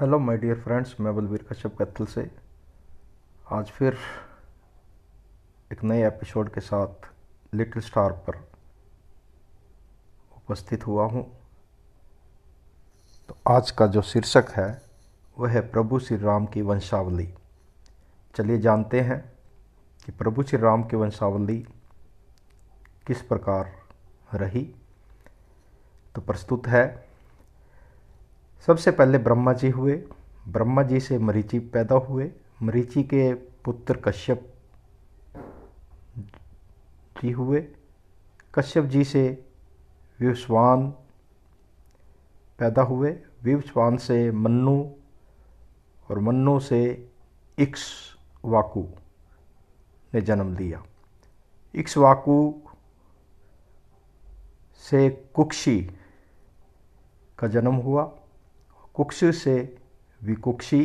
Hello my dear friends मैं बलबीर कश्यप कैथल से। आज फिर एक नए एपिसोड के साथ लिटिल स्टार पर उपस्थित हुआ हूँ। तो आज का जो शीर्षक है, वह है प्रभु श्री राम की वंशावली। चलिए जानते हैं कि प्रभु श्री राम की वंशावली किस प्रकार रही। तो प्रस्तुत है सबसे पहले ब्रह्मा जी हुए। ब्रह्मा जी से मरीचि पैदा हुए। मरीचि के पुत्र कश्यप जी हुए। कश्यप जी से विवस्वान पैदा हुए। विवस्वान से मन्नु और मन्नु से इक्स वाकु ने जन्म लिया। इक्स वाकु से कुक्षी का जन्म हुआ। कुक्ष से विकुक्षी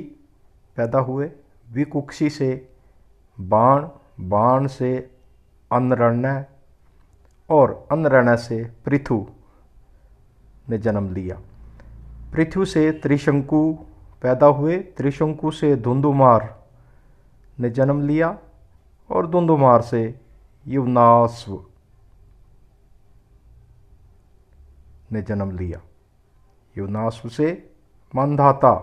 पैदा हुए। विकुक्षी से बाण बाण से अन्नरण्य और अन्नरण्य से पृथु ने जन्म लिया। पृथु से त्रिशंकु पैदा हुए। त्रिशंकु से धुंधुमार ने जन्म लिया और धुंधुमार से युवनास्व ने जन्म लिया। युवनास्व से मानधाता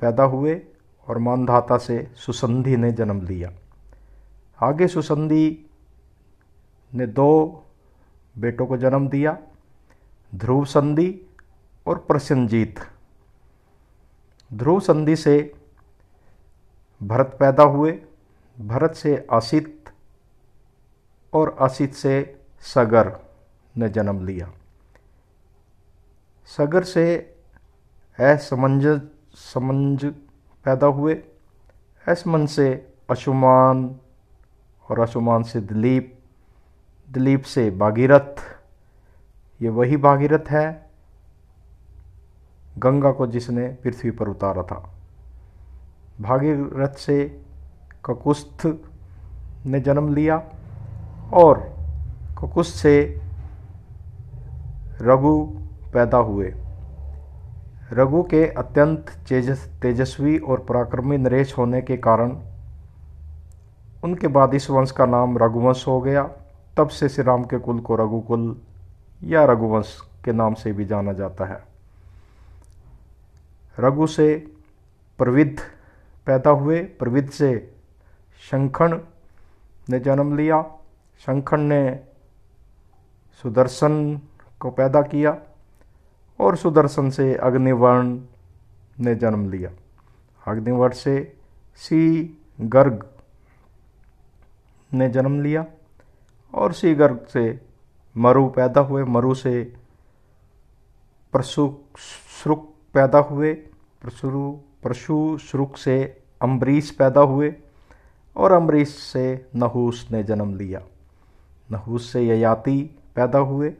पैदा हुए और मानधाता से सुसंधि ने जन्म लिया। आगे सुसंधि ने दो बेटों को जन्म दिया, ध्रुव संधि और प्रसन्नजीत। ध्रुव संधि से भरत पैदा हुए, भरत से असित और असित से सगर ने जन्म लिया। सगर से असमंज समंज पैदा हुए। असमन से अशुमान और अशुमान से दिलीप दिलीप से भागीरथ, ये वही भागीरथ है, गंगा को जिसने पृथ्वी पर उतारा था। भागीरथ से ककुस्थ ने जन्म लिया और ककुस्थ से रघु पैदा हुए। रघु के अत्यंत तेजस्वी और पराक्रमी नरेश होने के कारण उनके बाद इस वंश का नाम रघुवंश हो गया। तब से श्री राम के कुल को रघुकुल या रघुवंश के नाम से भी जाना जाता है। रघु से प्रविध पैदा हुए। प्रविध से शंखण ने जन्म लिया। शंखण ने सुदर्शन को पैदा किया। और सुदर्शन से अग्निवर्ण ने जन्म लिया। अग्निवर्ण से सी गर्ग ने जन्म लिया और सी गर्ग से मरु पैदा हुए। मरु से परशु श्रुक पैदा हुए। परशु परशु श्रुक से अम्बरीश पैदा हुए और अम्बरीश से नहूस ने जन्म लिया। नहूस से ययाति पैदा हुए।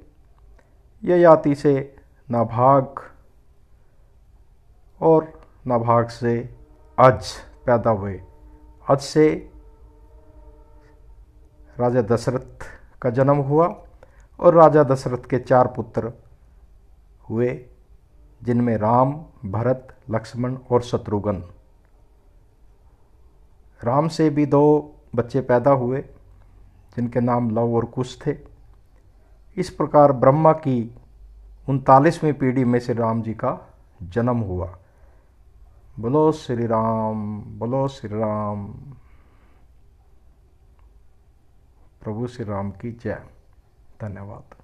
ययाति से नाभाग और नाभाग से अज पैदा हुए। अज से राजा दशरथ का जन्म हुआ और राजा दशरथ के चार पुत्र हुए, जिनमें राम, भरत, लक्ष्मण और शत्रुघ्न। राम से भी दो बच्चे पैदा हुए, जिनके नाम लव और कुश थे। इस प्रकार ब्रह्मा की उनतालीसवीं पीढ़ी में श्री राम जी का जन्म हुआ। बोलो श्री राम, बोलो श्री राम। प्रभु श्री राम की जय। धन्यवाद।